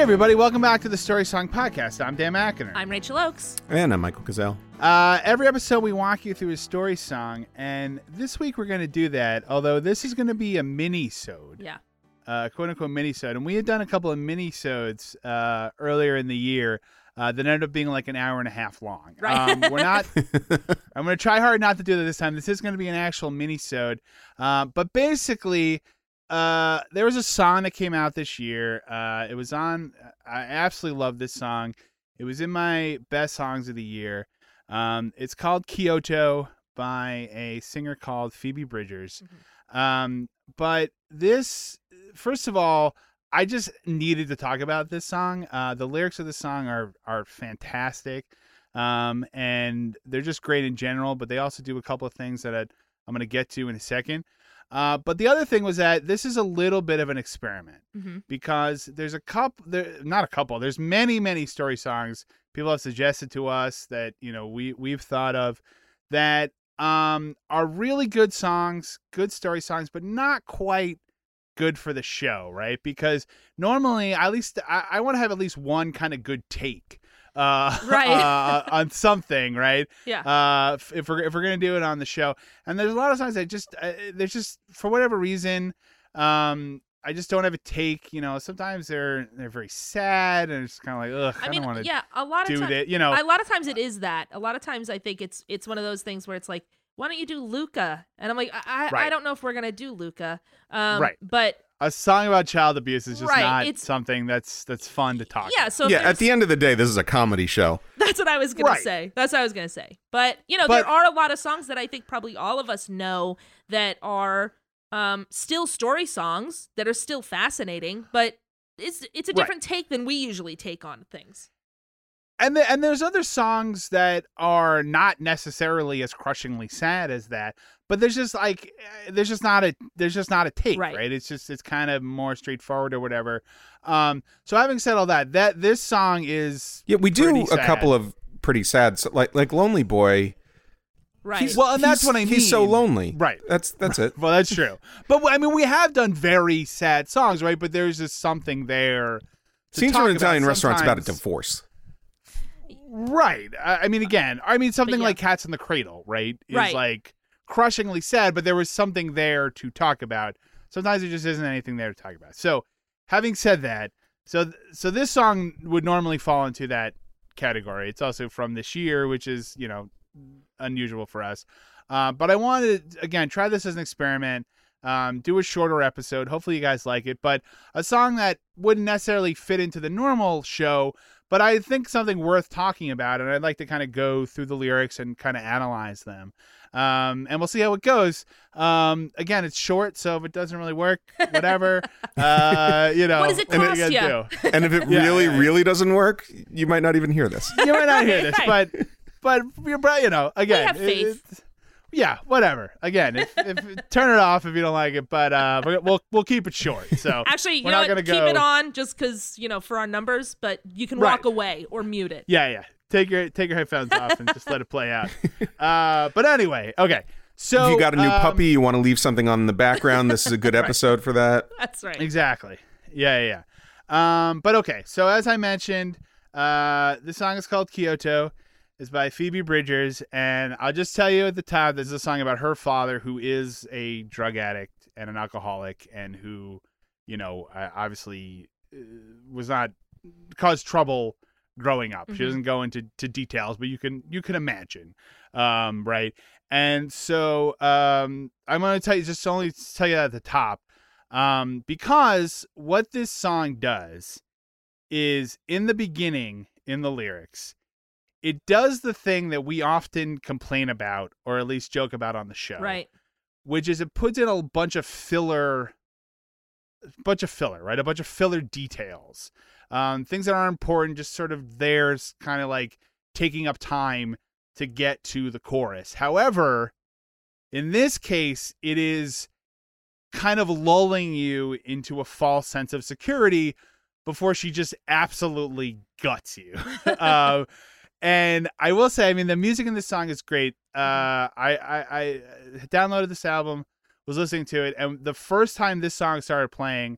Hey, everybody, welcome back to the Story Song Podcast. I'm Dan McInerney. I'm Rachel Oakes. And I'm Michael Gazelle. Uh, every episode, we walk you through a story song, and this week we're going to do that, although this is going to be a mini-sode, Yeah. uh, quote-unquote mini-sode. And we had done a couple of mini-sodes uh, earlier in the year uh, that ended up being like an hour and a half long. Right. Um, we're not... I'm going to try hard not to do that this time. This is going to be an actual mini-sode. Uh, but basically... Uh, there was a song that came out this year. Uh, it was on. I absolutely love this song. It was in my best songs of the year. Um, it's called Kyoto by a singer called Phoebe Bridgers. Um, but this, first of all, I just needed to talk about this song. Uh, the lyrics of the song are are fantastic, um, and they're just great in general. But they also do a couple of things that I, I'm going to get to in a second. Uh, but the other thing was that this is a little bit of an experiment Mhm. because there's a couple, there not a couple. There's many, many story songs people have suggested to us that you know we we've thought of that um, are really good songs, good story songs, but not quite good for the show, right? Because normally, at least I, I want to have at least one kind of good take. Uh, Right. uh, on something, right? Yeah. Uh, if- we're if we're gonna do it on the show, and there's a lot of songs I just uh, there's just for whatever reason, um, I just don't have a take. You know, sometimes they're they're very sad, and it's kind of like, ugh, I, I mean, don't want to yeah, a lot of do times, that. You know, a lot of times it is that. A lot of times I think it's it's one of those things where it's like, why don't you do Luca? And I'm like, I I, I don't know if we're gonna do Luca. Um, Right. But a song about child abuse is just Right, not it's- something that's that's fun to talk. yeah, so yeah, at the end of the day, this is a comedy show. That's what I was gonna Right. say. That's what I was gonna say. But you know, But- there are a lot of songs that I think probably all of us know that are um, still story songs that are still fascinating, but it's it's a Right. different take than we usually take on things. and the, and there's other songs that are not necessarily as crushingly sad as that but there's just like eh, there's just not a there's just not a take right, Right. it's just it's kind of more straightforward or whatever um so having said all that that this song is Yeah, we do pretty a couple of pretty sad, so like like Lonely Boy. Right. He's, Well, and that's what I mean. He's so lonely. Right. That's that's it. well that's true but i mean we have done very sad songs right but there's just something there to Scenes talk from an about Italian restaurant's about a divorce. Right. I I mean, again, I mean, something yeah. like Cats in the Cradle, right? Is Right. like crushingly sad, but there was something there to talk about. Sometimes there just isn't anything there to talk about. So, having said that, so so this song would normally fall into that category. It's also from this year, which is you know unusual for us. Uh, but I wanted again try this as an experiment. Um, do a shorter episode. Hopefully you guys like it. But a song that wouldn't necessarily fit into the normal show, but I think something worth talking about, and I'd like to kind of go through the lyrics and kind of analyze them. Um, and we'll see how it goes. Um, again, it's short, so if it doesn't really work, whatever. uh, you know, What does it what are cost you gonna do? And if it Yeah, really, yeah, yeah. really doesn't work, you might not even hear this. You might not hear this, Right. but but you're you know again. have it- faith. yeah, whatever. Again, if, if turn it off if you don't like it, but uh, we'll we'll keep it short. So Actually, you we're know not what? gonna Keep it on just because you know for our numbers, but you can Right. walk away or mute it. Yeah, yeah. Take your take your headphones off and just let it play out. Uh, but anyway, okay. So if you got a new um, puppy, you want to leave something on the background, this is a good episode for that. That's right. Exactly. Yeah, yeah, yeah. Um, but okay. So as I mentioned, uh, the song is called Kyoto. It's by Phoebe Bridgers, and I'll just tell you at the top, this is a song about her father, who is a drug addict and an alcoholic, and who, you know, uh, obviously uh, was not caused trouble growing up. She Mhm. doesn't go into to details, but you can you can imagine, um, right? And so um, I'm going to tell you just only tell you at the top, um, because what this song does is in the beginning in the lyrics, it does the thing that we often complain about, or at least joke about on the show, Right. which is it puts in a bunch of filler bunch of filler right a bunch of filler details um, things that aren't important just sort of there's kind of like taking up time to get to the chorus. However in this case it is kind of lulling you into a false sense of security before she just absolutely guts you. Uh, and I will say, I mean, the music in this song is great. Uh, I, I I downloaded this album, was listening to it, and the first time this song started playing,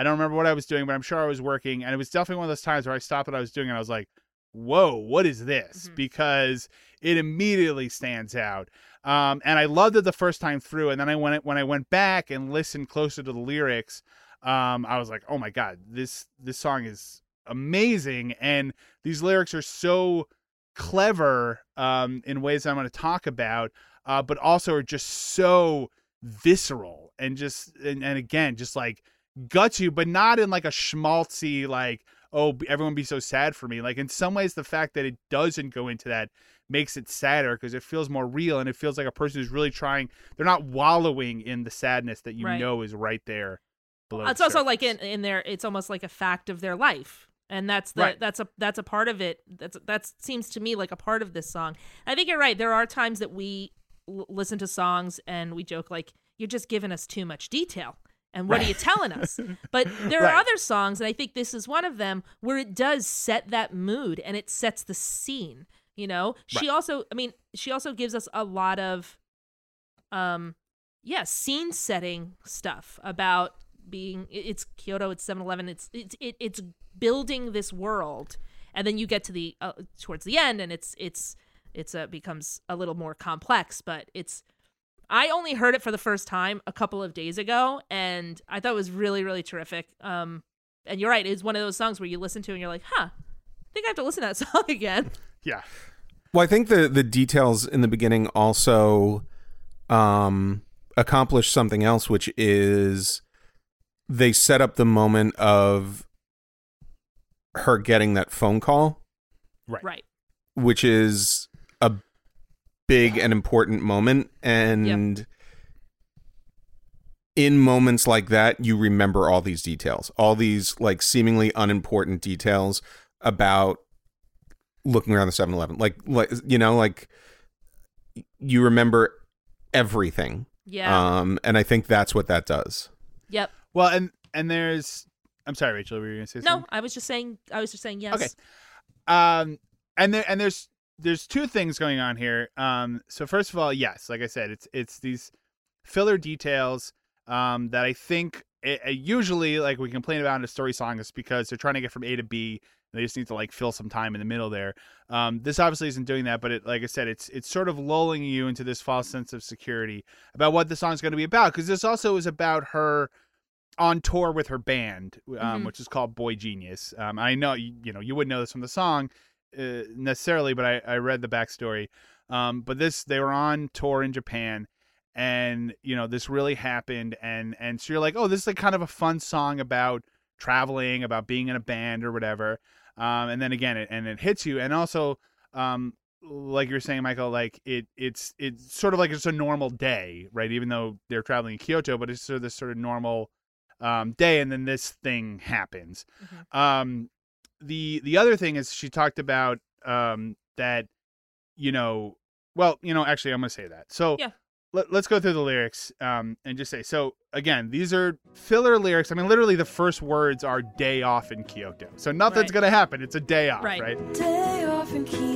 I don't remember what I was doing, but I'm sure I was working, and it was definitely one of those times where I stopped what I was doing and I was like, "Whoa, what is this?" Mhm. Because it immediately stands out. Um, and I loved it the first time through, and then I went when I went back and listened closer to the lyrics, um, I was like, "Oh my god, this this song is amazing!" And these lyrics are so clever um, in ways I'm going to talk about, uh, but also are just so visceral and just and, and again just like guts you, but not in like a schmaltzy like oh everyone be so sad for me. Like in some ways, the fact that it doesn't go into that makes it sadder because it feels more real and it feels like a person who's really trying. They're not wallowing in the sadness that you Right. know is right there. Below it's the also like in in there it's almost like a fact of their life and that's the Right. that's a that's a part of it that's that seems to me like a part of this song i think you're right there are times that we l- listen to songs and we joke like you're just giving us too much detail and what are you telling us but there Right. are other songs and i think this is one of them where it does set that mood and it sets the scene you know she also i mean she also gives us a lot of um yeah scene setting stuff about being. It's kyoto it's 7-eleven it's it's it, it's building this world and then you get to the uh, towards the end and it's it's it's uh, becomes a little more complex but it's i only heard it for the first time a couple of days ago and i thought it was really really terrific. Um and you're right it's one of those songs where you listen to and you're like huh i think i have to listen to that song again. Yeah, Well, I think the the details in the beginning also um, accomplish something else, which is they set up the moment of her getting that phone call, right, right. Which is a big and important moment, and in moments like that, you remember all these details, all these like seemingly unimportant details about looking around the 7-Eleven. Like like you know, like you remember everything. yeah Um and I think that's what that does. yep Well, and and there's. I'm sorry, Rachel. Were you going to say something? no i was just saying i was just saying yes Okay. Um, and there and there's there's two things going on here. Um, so first of all, yes, like I said, it's it's these filler details um that I think it, it usually like we complain about in a story song is because they're trying to get from A to B. And they just need to like fill some time in the middle there. Um, this obviously isn't doing that, but it, like I said, it's it's sort of lulling you into this false sense of security about what the song's going to be about. Because this also is about her on tour with her band, um, Mhm. which is called Boy Genius. Um, I know you, you know you wouldn't know this from the song uh, necessarily, but I, I read the backstory. Um, but this they were on tour in Japan, and you know this really happened, and and so you're like, oh, this is like kind of a fun song about traveling, about being in a band or whatever. um, and then again, it, and it hits you, and also, um, like you're saying, Michael, like it, it's it's sort of like it's a normal day, right? Even though they're traveling in Kyoto, but it's sort of this sort of normal um, day, and then this thing happens. Mhm. Um, the the other thing is she talked about um, that, you know, well, you know, actually, I'm gonna say that. So Yeah. let, let's go through the lyrics um, and just say so again these are filler lyrics i mean literally the first words are day off in kyoto so nothing's Right. gonna happen it's a day off Right. right, Day off in Kyoto,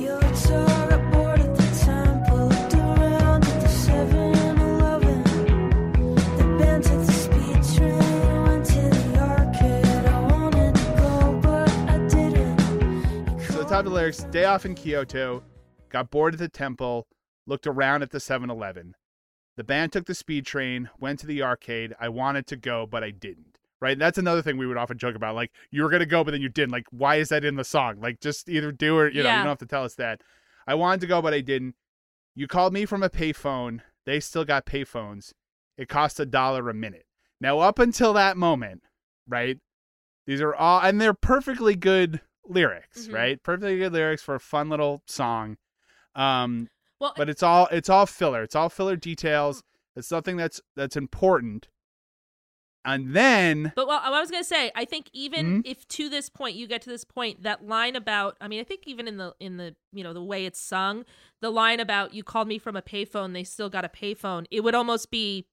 didn't. the top of the lyrics day off in kyoto got bored at the temple looked around at the 7-eleven the band took the speed train went to the arcade. I wanted to go but i didn't right? That's another thing we would often joke about like you were gonna go but then you didn't. Like why is that in the song? Like just either do or you know you don't have to tell us that. I wanted to go but i didn't. You called me from a payphone. They still got payphones. It cost a dollar a minute. Now up until that moment right these are all and they're perfectly good lyrics Mhm. right perfectly good lyrics for a fun little song um Well, but it's all it's all filler it's all filler details it's nothing that's that's important and then But well, I was gonna say, I think even Mhm. if to this point you get to this point, that line about, I mean, I think even in the in the you know the way it's sung, the line about you called me from a payphone, they still got a payphone. It would almost be,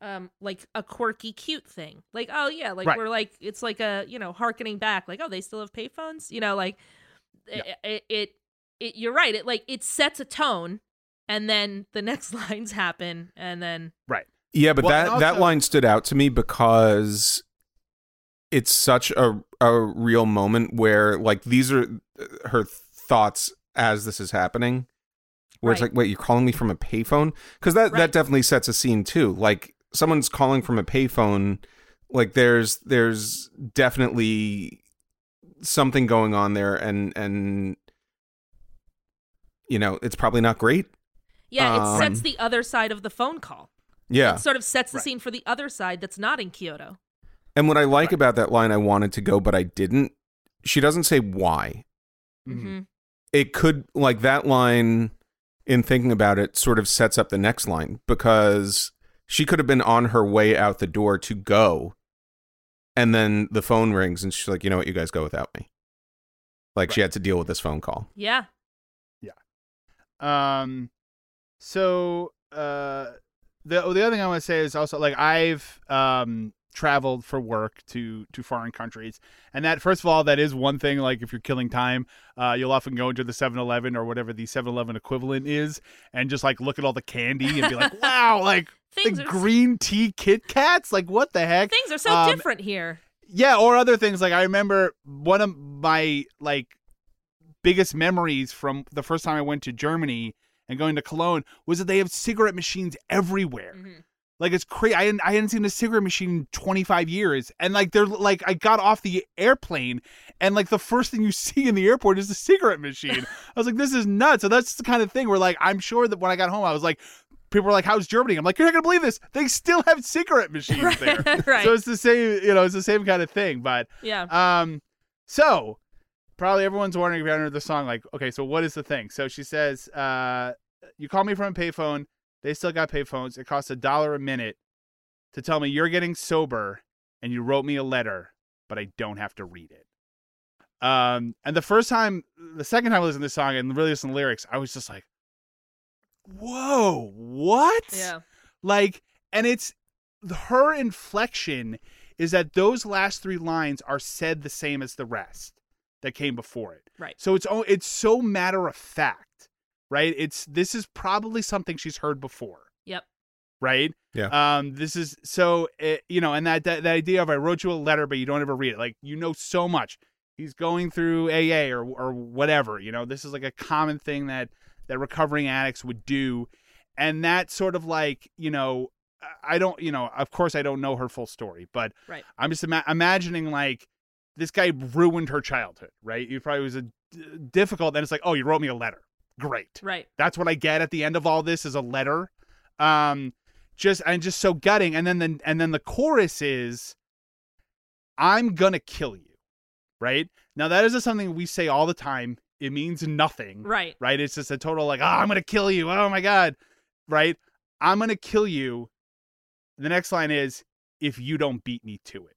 um, like a quirky, cute thing. Like, oh yeah, like Right. we're like it's like a you know harkening back, like oh they still have payphones, you know, like Yeah. it, it it it you're right. It like it sets a tone, and then the next lines happen, and then right Yeah, but Well, that and that line stood out to me because it's such a a real moment where like these are uh, her thoughts as this is happening. Where it's like, wait, you're calling me from a payphone? Because that Right. that definitely sets a scene too. Like someone's calling from a payphone. Like there's there's definitely something going on there, and and you know it's probably not great. yeah, it sets Um, the other side of the phone call. Yeah, It sort of sets the Right. scene for the other side that's not in Kyoto. And what I like Right. about that line, I wanted to go, but I didn't. She doesn't say why. Mhm. Mm-hmm. It could, like, that line, in thinking about it, sort of sets up the next line because she could have been on her way out the door to go. And then the phone rings and she's like, you know what, you guys go without me. Like, she had to deal with this phone call. Yeah. Yeah. Um, so uh, the the other thing I want to say is also like I've um traveled for work to to foreign countries, and that first of all that is one thing. Like if you're killing time, uh, you'll often go into the 7-Eleven or whatever the 7-Eleven equivalent is, and just like look at all the candy and be like, wow, like Things the are green tea Kit Kats, like what the heck? things are so Um, different here. yeah or other things like i remember one of my like biggest memories from the first time i went to germany and going to cologne was that they have cigarette machines everywhere Mhm. like it's crazy I hadn't, I hadn't seen a cigarette machine in 25 years and like they're like i got off the airplane and like the first thing you see in the airport is a cigarette machine i was like this is nuts so that's the kind of thing where like i'm sure that when i got home i was like people were like how's germany i'm like you're not gonna believe this they still have cigarette machines there right. so it's the same, you know, it's the same kind of thing. But yeah. um, so probably everyone's wondering if you heard the song, like, okay, so what is the thing? So she says, uh, you call me from a payphone. They still got payphones. It costs a dollar a minute to tell me you're getting sober, and you wrote me a letter, but I don't have to read it. Um, and the first time, the second time I listened to this song and really listened to the lyrics, I was just like, whoa, what? yeah. like and it's her inflection is that those last three lines are said the same as the rest that came before it Right. so it's o- it's so matter of fact right it's this is probably something she's heard before Yep. right Yeah. um this is so it, you know and that, that that idea of i wrote you a letter but you don't ever read it like you know so much he's going through aa or or whatever you know this is like a common thing that that recovering addicts would do and that sort of like you know i don't you know of course i don't know her full story but Right. i'm just ima- imagining like this guy ruined her childhood right it probably was a d- difficult then it's like oh you wrote me a letter great Right. that's what I get at the end of all this is a letter. Um just and just so gutting and then the and then the chorus is I'm going to kill you. right? Now that is something we say all the time. It means nothing, Right. right? It's just a total like, oh, I'm gonna kill you. Oh my god, right? I'm gonna kill you. The next line is, if you don't beat me to it,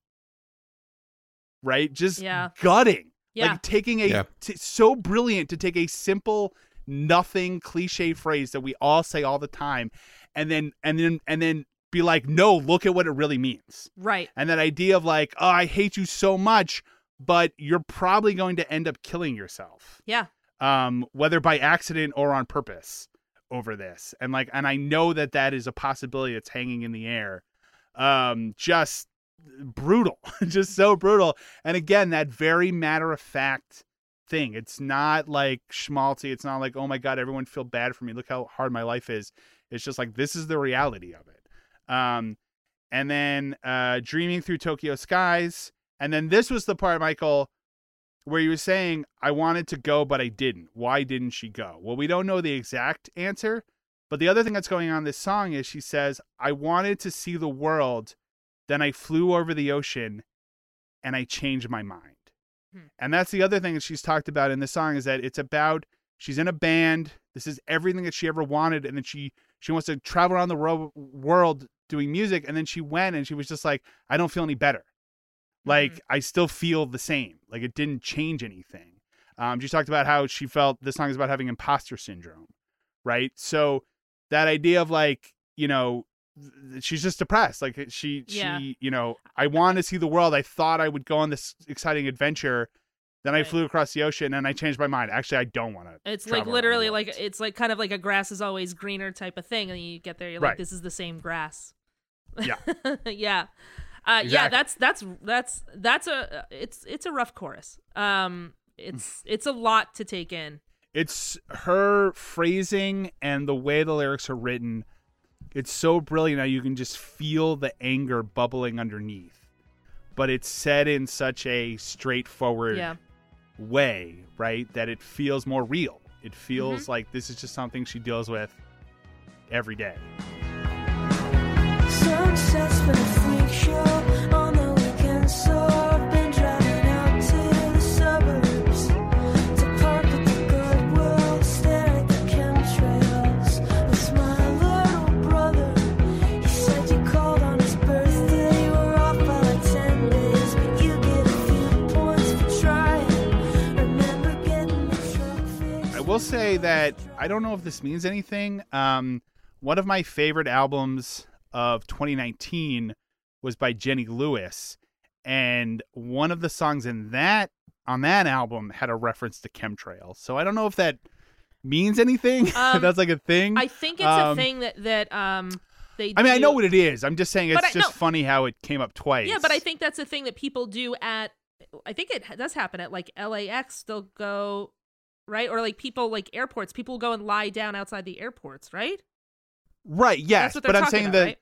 right? Just Yeah. gutting, Yeah. like taking a Yeah. t- so brilliant to take a simple, nothing cliche phrase that we all say all the time, and then and then and then be like, no, look at what it really means. right. And that idea of like, oh, I hate you so much, but you're probably going to end up killing yourself Yeah. um, whether by accident or on purpose over this. And like, and I know that that is a possibility that's hanging in the air. Um, just brutal, just so brutal. And again, that very matter of fact thing. It's not like schmaltzy. It's not like, oh my God, everyone feel bad for me. Look how hard my life is. It's just like, this is the reality of it. Um, and then uh, dreaming through Tokyo skies. And then this was the part, Michael, where you were saying, I wanted to go, but I didn't. Why didn't she go? Well, we don't know the exact answer. But the other thing that's going on in this song is she says, I wanted to see the world. Then I flew over the ocean and I changed my mind. Hmm. And that's the other thing that she's talked about in the song is that it's about she's in a band. This is everything that she ever wanted. And then she, she wants to travel around the ro- world doing music. And then she went and she was just like, I don't feel any better like I still feel the same. Like it didn't change anything. Um, she talked about how she felt this song is about having imposter syndrome, right? So that idea of like you know she's just depressed. Like she Yeah. she you know I want to see the world. I thought I would go on this exciting adventure. Then I flew across the ocean and I changed my mind. Actually, I don't want to. It's like literally like it's like kind of like a grass is always greener type of thing, and you get there, you're like, this is the same grass. Yeah. yeah. Uh, Yeah, that's that's that's that's a it's it's a rough chorus. Um, it's it's a lot to take in. it's her phrasing and the way the lyrics are written it's so brilliant that you can just feel the anger bubbling underneath but it's said in such a straightforward Yeah. way right that it feels more real it Mm-hmm. feels like this is just something she deals with every day say that I don't know if this means anything. Um, one of my favorite albums of 2019 was by Jenny Lewis, and one of the songs in that on that album had a reference to chemtrails. So I don't know if that means anything. Um, That's like a thing. I think it's a Um, thing that that um they. I mean, I know what it is. I'm just saying it's I- just no. funny how it came up twice. Yeah, but I think that's a thing that people do at. I think it does happen at like LAX. They'll go right or like people like airports. People go and lie down outside the airports, right? right. Yes, that's what they're but I'm saying about, that right?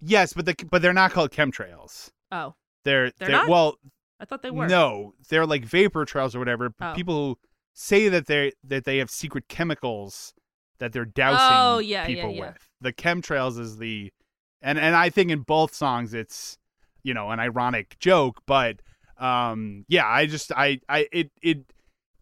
yes, but the but they're not called chemtrails. Oh, They're They're they're, well I thought they were. No, they're like vapor trails or whatever. but Oh. People who say that they that they have secret chemicals that they're dousing Oh, yeah, yeah, people yeah. with. The chemtrails is the and and I think in both songs it's you know an ironic joke, but um yeah, I just I I it it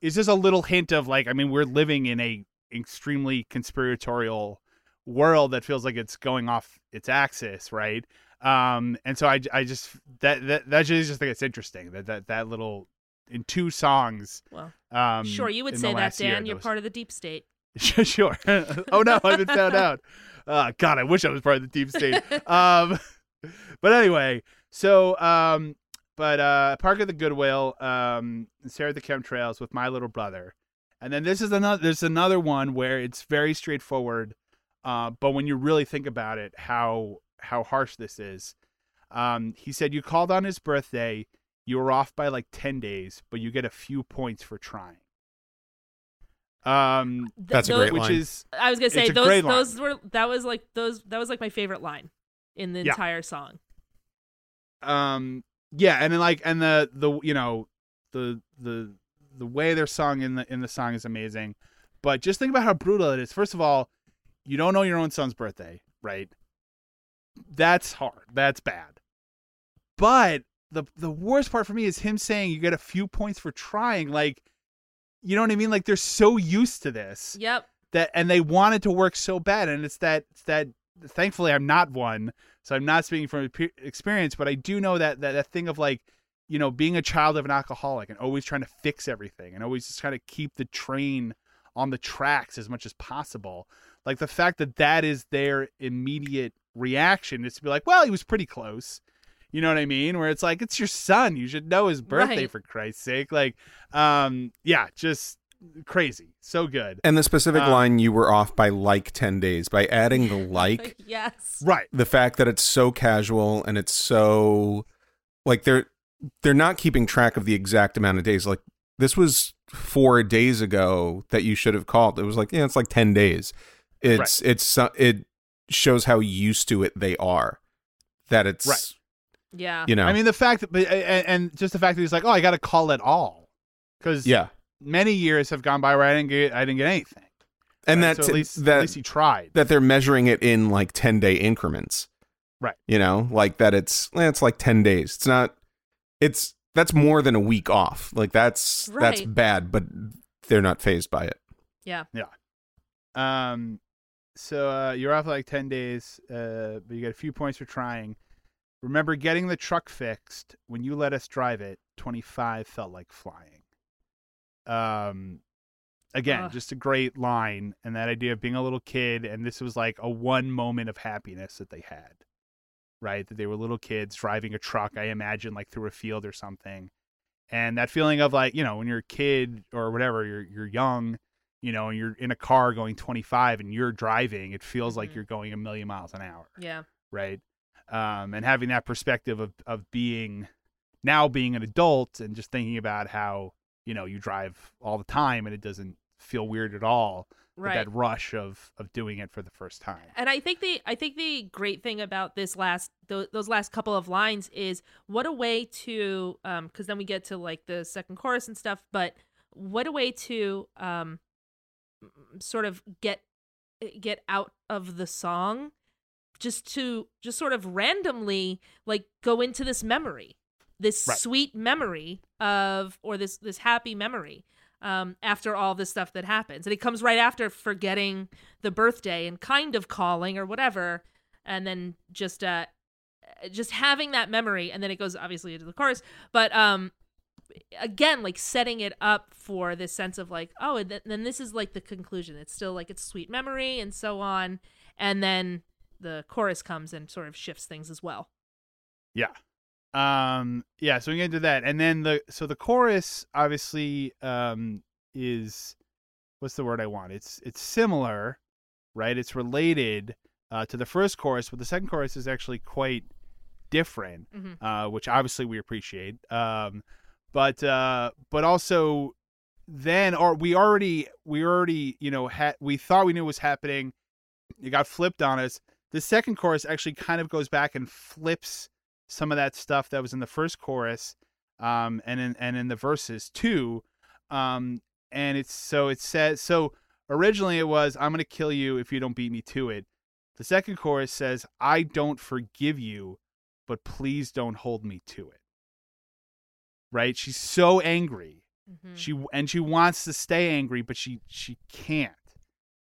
is just a little hint of like I mean we're living in a extremely conspiratorial world that feels like it's going off its axis, right? Um, and so I, I just that that that just just think it's interesting that that that little in two songs. Well, Um, sure, you would say that, last year, Dan. You're those- part of the deep state. sure. oh no, I've been found out. Uh, God, I wish I was part of the deep state. Um, but anyway, so um, but uh, Park at the Goodwill, um, Sarah at the Chemtrails with my little brother, and then this is another. There's another one where it's very straightforward, uh, but when you really think about it, how how harsh this is. Um, he said you called on his birthday. You were off by like ten days, but you get a few points for trying. Um, Th- That's a those- great which line. is I was gonna say those those were that was like those that was like my favorite line in the Yeah. entire song. um yeah and then like and the the you know the the the way they're sung in the in the song is amazing but just think about how brutal it is first of all you don't know your own son's birthday right that's hard that's bad but the the worst part for me is him saying you get a few points for trying. Like, you know what I mean? Like they're so used to this Yep. that, and they want it to work so bad, and it's that it's that. Thankfully, I'm not one, so I'm not speaking from experience. But I do know that that that thing of like, you know, being a child of an alcoholic and always trying to fix everything and always just kind of keep the train on the tracks as much as possible. Like the fact that that is their immediate reaction is to be like, well, he was pretty close. You know what I mean? Where it's like, it's your son. You should know his birthday Right. for Christ's sake. Like, um, yeah, just crazy. So good. And the specific Um, line you were off by like 10 days by adding the like yes. Right. the fact that it's so casual and it's so like they're they're not keeping track of the exact amount of days like this was 4 days ago that you should have called it was like yeah it's like 10 days it's it's it shows how used to it they are that it's Right. Yeah. you know I mean, the fact that, and, and just the fact that he's like, oh, I got to call it all. Because yeah many years have gone by where I didn't get, I didn't get anything. and Right? that so at least, that at least he tried. that they're measuring it in like 10 day increments Right. you know like that it's eh, it's like 10 days it's not it's that's more than a week off like that's that's bad but they're not phased by it Yeah. Yeah. Um, so uh, you're off like ten days, uh, but you get a few points for trying. Remember getting the truck fixed when you let us drive it. Twenty five felt like flying. Um, again, Ugh. just a great line, and that idea of being a little kid, and this was like a one moment of happiness that they had, right? That they were little kids driving a truck. I imagine like through a field or something, and that feeling of like you know when you're a kid or whatever, you're you're young you know, and you're in a car going 25 and you're driving, it feels like Mhm. you're going a million miles an hour, Yeah. right? Um, and having that perspective of, of being now being an adult and just thinking about how, you know, you drive all the time and it doesn't feel weird at all. Right. That rush of, of doing it for the first time. And I think the I think the great thing about this last th- those last couple of lines is what a way to um because then we get to like the second chorus and stuff, but what a way to um sort of get get out of the song just to just sort of randomly like go into this memory this Right. sweet memory of or this this happy memory um after all this stuff that happens. And it comes right after forgetting the birthday and kind of calling or whatever and then just uh just having that memory and then it goes obviously into the chorus. But um again like setting it up for this sense of like oh and th- then this is like the conclusion. It's still like it's sweet memory and so on. And then the chorus comes and sort of shifts things as well. Yeah. Um yeah, so we get into that. And then the so the chorus obviously um is what's the word I want? It's it's similar, right? It's related uh to the first chorus, but the second chorus is actually quite different, Mhm. uh which obviously we appreciate. Um but uh but also then or we already we already, you know, had we thought we knew what was happening. It got flipped on us. The second chorus actually kind of goes back and flips some of that stuff that was in the first chorus um and in and in the verses too um and it's so it says so originally it was i'm going to kill you if you don't beat me to it. The second chorus says i don't forgive you but please don't hold me to it. Right? She's so angry. Mhm. she and she wants to stay angry but she she can't.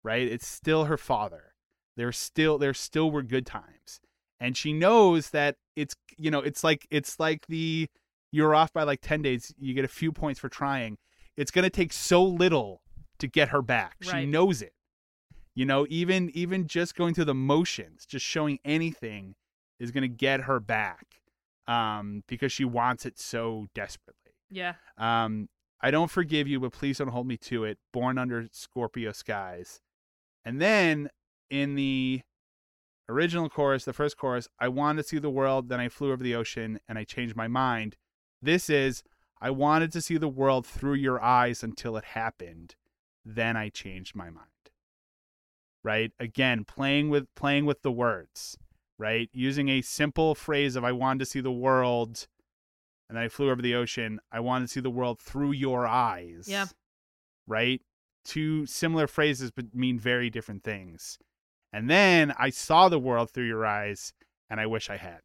Right? It's still her father. There's still there still were good times and she knows that it's you know it's like it's like the you're off by like 10 days you get a few points for trying. It's going to take so little to get her back. She knows it. You know even even just going through the motions just showing anything is going to get her back um because she wants it so desperately. Yeah. Um, I don't forgive you, but please don't hold me to it. Born under Scorpio skies. And then in the original chorus, the first chorus, I wanted to see the world, then I flew over the ocean and I changed my mind. This is, I wanted to see the world through your eyes until it happened. Then I changed my mind. Right? Again, playing with playing with the words, right? Using a simple phrase of I wanted to see the world and then I flew over the ocean. I wanted to see the world through your eyes. Yeah. Right? Two similar phrases but mean very different things. And then I saw the world through your eyes and I wish I had.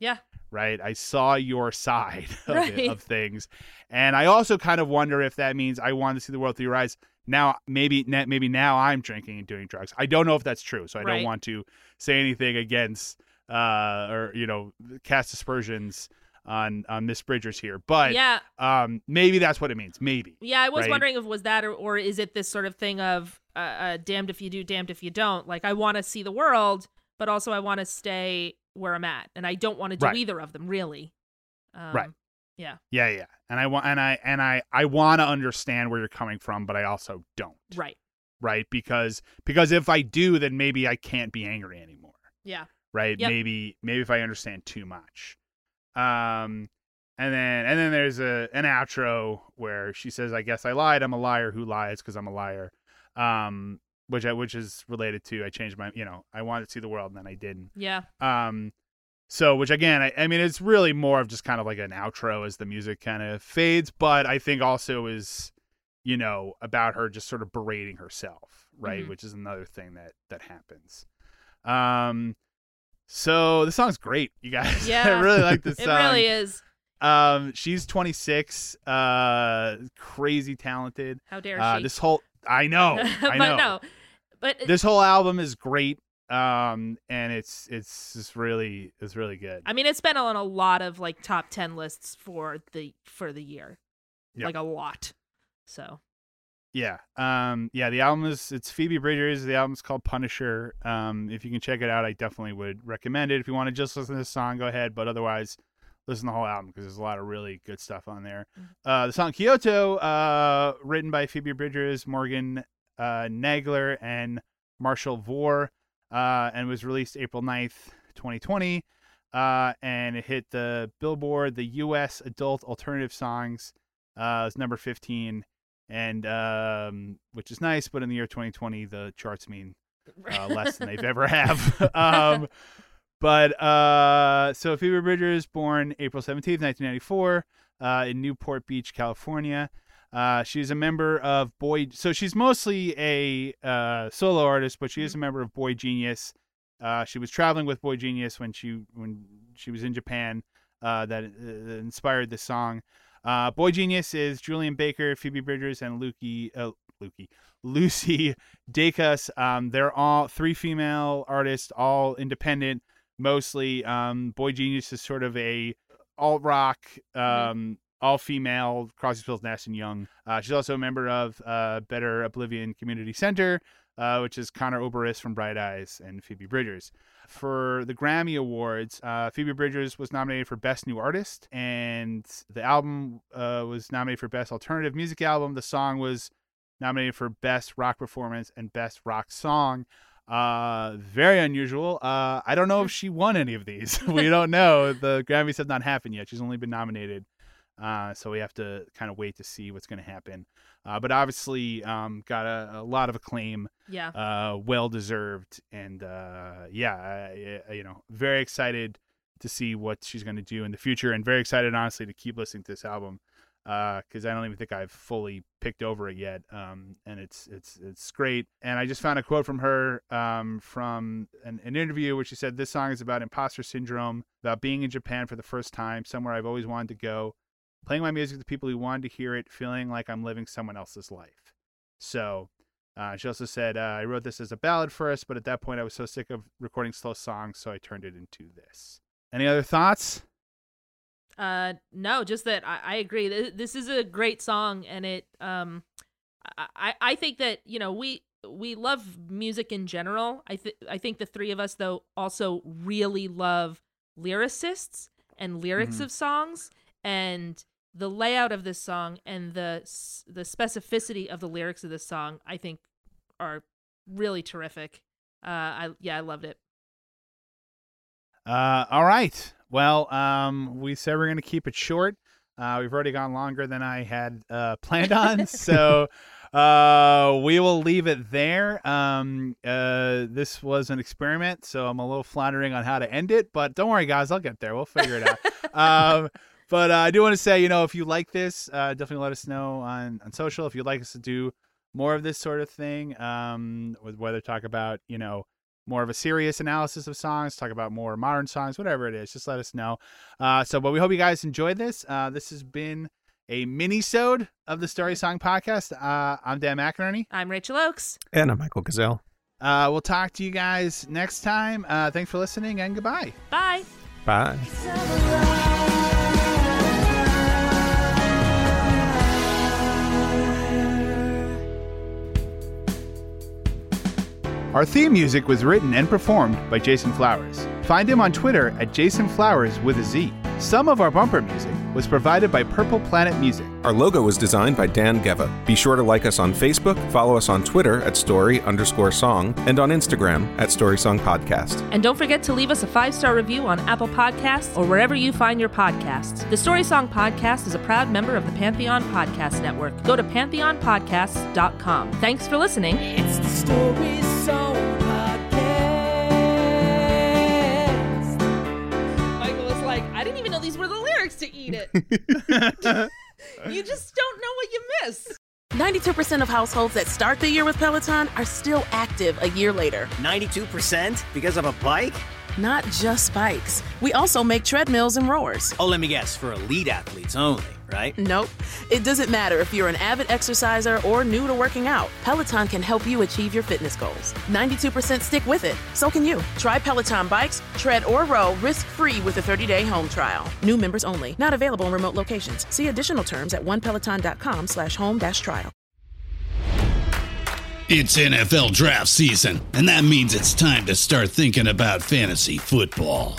Yeah. right? I saw your side of, it- of things, and I also kind of wonder if that means I want to see the world through your eyes. Now, maybe maybe now I'm drinking and doing drugs. I don't know if that's true, so I Right. don't want to say anything against uh or you know cast aspersions on on Miss Bridgers here, but yeah. um maybe that's what it means. Maybe. Yeah, I was right? wondering if was that or, or is it this sort of thing of uh, uh, damned if you do, damned if you don't. Like I want to see the world, but also I want to stay where I'm at, and I don't want to do Right. either of them really. Um, Right. Yeah. Yeah, yeah. And I want and I and I I want to understand where you're coming from, but I also don't. Right. Right? Because because if I do, then maybe I can't be angry anymore. Yeah. Right? Yep. Maybe maybe if I understand too much. Um and then and then there's a an outro where she says, "I guess I lied. I'm a liar who lies because I'm a liar." Um which I, which is related to I changed my, you know, I wanted to see the world and then I didn't. Yeah. Um, so which again, I, I mean, it's really more of just kind of like an outro as the music kind of fades, but I think also is, you know, about her just sort of berating herself, right? Mhm. Which is another thing that that happens. Um, so the song's great, you guys. Yeah. I really like this It song. really is. Um, she's 26, uh, crazy talented. How dare Uh, she? this whole, I know, I but know no. But this whole album is great um and it's it's just really it's really good I mean, it's been on a lot of like top ten lists for the for the year, Yep. like a lot. So yeah um yeah the album is it's phoebe bridgers the album's called punisher um if you can check it out i definitely would recommend it. If you want to just listen to this song go ahead but otherwise listen to the whole album because there's a lot of really good stuff on there. Uh the song kyoto uh written by phoebe bridgers morgan uh nagler and marshall vore uh and was released april 9th 2020 uh and it hit the billboard the us adult alternative songs uh number 15 and um which is nice but in the year 2020 the charts mean uh, less than they've ever have. Um but uh so phoebe bridgers born april 17th 1994 uh in newport beach california. Uh she's a member of boy so she's mostly a uh solo artist but she is a member of boy genius. Uh she was traveling with boy genius when she when she was in japan uh that, uh, that inspired this song uh, Boy Genius is Julian Baker, Phoebe Bridgers, and Lukey, uh, Lukey, Lucy Dacus. Um, they're all three female artists, all independent, mostly. Um, Boy Genius is sort of a alt rock, um, all female, Crosby, Stills, Nash and Young. Uh, she's also a member of uh, Better Oblivion Community Center, uh, which is Connor Oberist from Bright Eyes and Phoebe Bridgers. For the Grammy Awards, uh, Phoebe Bridgers was nominated for Best New Artist, and the album uh, was nominated for Best Alternative Music Album. The song was nominated for Best Rock Performance and Best Rock Song. Uh, very unusual. Uh, I don't know if she won any of these. we don't know. The Grammys have not happened yet. She's only been nominated. Uh, so we have to kind of wait to see what's going to happen. Uh, but obviously, um, got a, a lot of acclaim yeah. uh, well deserved, and uh, yeah, I, you know, very excited to see what she's going to do in the future, and very excited, honestly, to keep listening to this album because I don't even think I've fully picked over it yet, um, and it's it's it's great. And I just found a quote from her um, from an, an interview where she said, "This song is about imposter syndrome, about being in Japan for the first time, somewhere I've always wanted to go." Playing my music to people who wanted to hear it, feeling like I'm living someone else's life. So, uh, she also said, uh, I wrote this as a ballad first, but at that point I was so sick of recording slow songs, so I turned it into this. Any other thoughts? Uh, no, just that I, I agree. This is a great song, and it um, I I- think that you know we we love music in general. I think I think the three of us though also really love lyricists and lyrics Mhm. of songs and the layout of this song and the the specificity of the lyrics of this song. I think are really terrific. Uh, I yeah, I loved it. Uh, all right. Well, um, we said we're going to keep it short. Uh, we've already gone longer than I had uh, planned on, so uh, we will leave it there. Um, uh, this was an experiment, so I'm a little floundering on how to end it, but don't worry, guys, I'll get there. We'll figure it out. um, but uh, I do want to say, you know, if you like this, uh, definitely let us know on, on social. If you'd like us to do more of this sort of thing, um, with whether talk about, you know, more of a serious analysis of songs, talk about more modern songs, whatever it is, just let us know. Uh, so, but we hope you guys enjoyed this. Uh, this has been a mini-sode of the Story Song Podcast. Uh, I'm Dan McInerney. I'm Rachel Oakes. And I'm Michael Gazelle. Uh, we'll talk to you guys next time. Uh, thanks for listening and goodbye. Bye. Bye. Our theme music was written and performed by Jason Flowers. Find him on Twitter at Jason Flowers with a Z. Some of our bumper music was provided by Purple Planet Music. Our logo was designed by Dan Geva. Be sure to like us on Facebook, follow us on Twitter at story underscore song, and on Instagram at Story Song Podcast. And don't forget to leave us a five star review on Apple Podcasts or wherever you find your podcasts. The Story Song Podcast is a proud member of the Pantheon Podcast Network. Go to pantheonpodcasts.com. Thanks for listening. It's the Story you just don't know what you miss. 92% of households that start the year with Peloton are still active a year later. 92% because of a bike? Not just bikes. We also make treadmills and rowers. Oh, let me guess, for elite athletes only, right? Nope. It doesn't matter if you're an avid exerciser or new to working out. Peloton can help you achieve your fitness goals. 92% stick with it. So can you. Try Peloton bikes, tread or row risk-free with a 30-day home trial. New members only. Not available in remote locations. See additional terms at onepeloton.com slash home dash trial. It's NFL draft season, and that means it's time to start thinking about fantasy football.